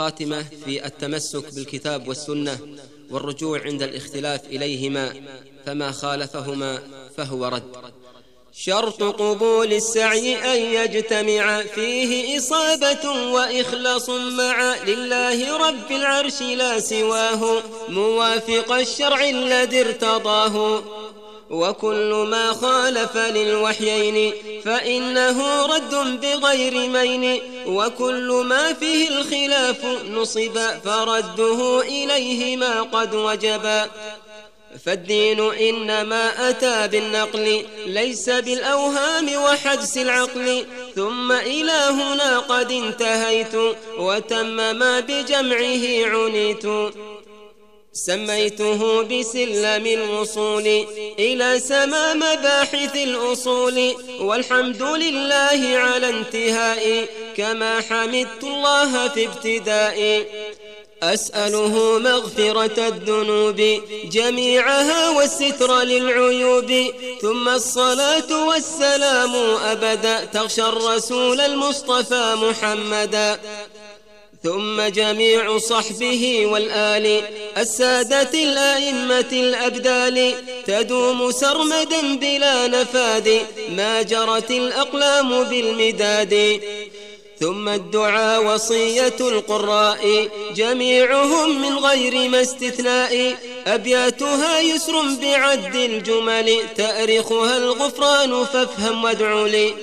خاتمة في التمسك بالكتاب والسنة والرجوع عند الاختلاف إليهما فما خالفهما فهو رد. شرط قبول السعي أن يجتمع فيه إصابة وإخلاص مع لله رب العرش لا سواه موافق الشرع الذي ارتضاه. وكل ما خالف للوحيين فإنه رد بغير مين وكل ما فيه الخلاف نصب فرده إليهما قد وجبا فالدين إنما أتى بالنقل ليس بالأوهام وحدس العقل ثم إلى هنا قد انتهيت وتم ما بجمعه عنيت سميته بسلم الوصول إلى سما مباحث الأصول والحمد لله على انتهائي كما حمدت الله في ابتدائي أسأله مغفرة الذنوب جميعها والستر للعيوب ثم الصلاة والسلام أبدا تغشى الرسول المصطفى محمدا. ثم جميع صحبه والآل السادة الأئمة الأبدال تدوم سرمدا بلا نفاد ما جرت الأقلام بالمداد. ثم الدعاء وصية القراء جميعهم من غير ما استثناء. أبياتها يسر بعد الجمل تأرخها الغفران فافهم وادع لي.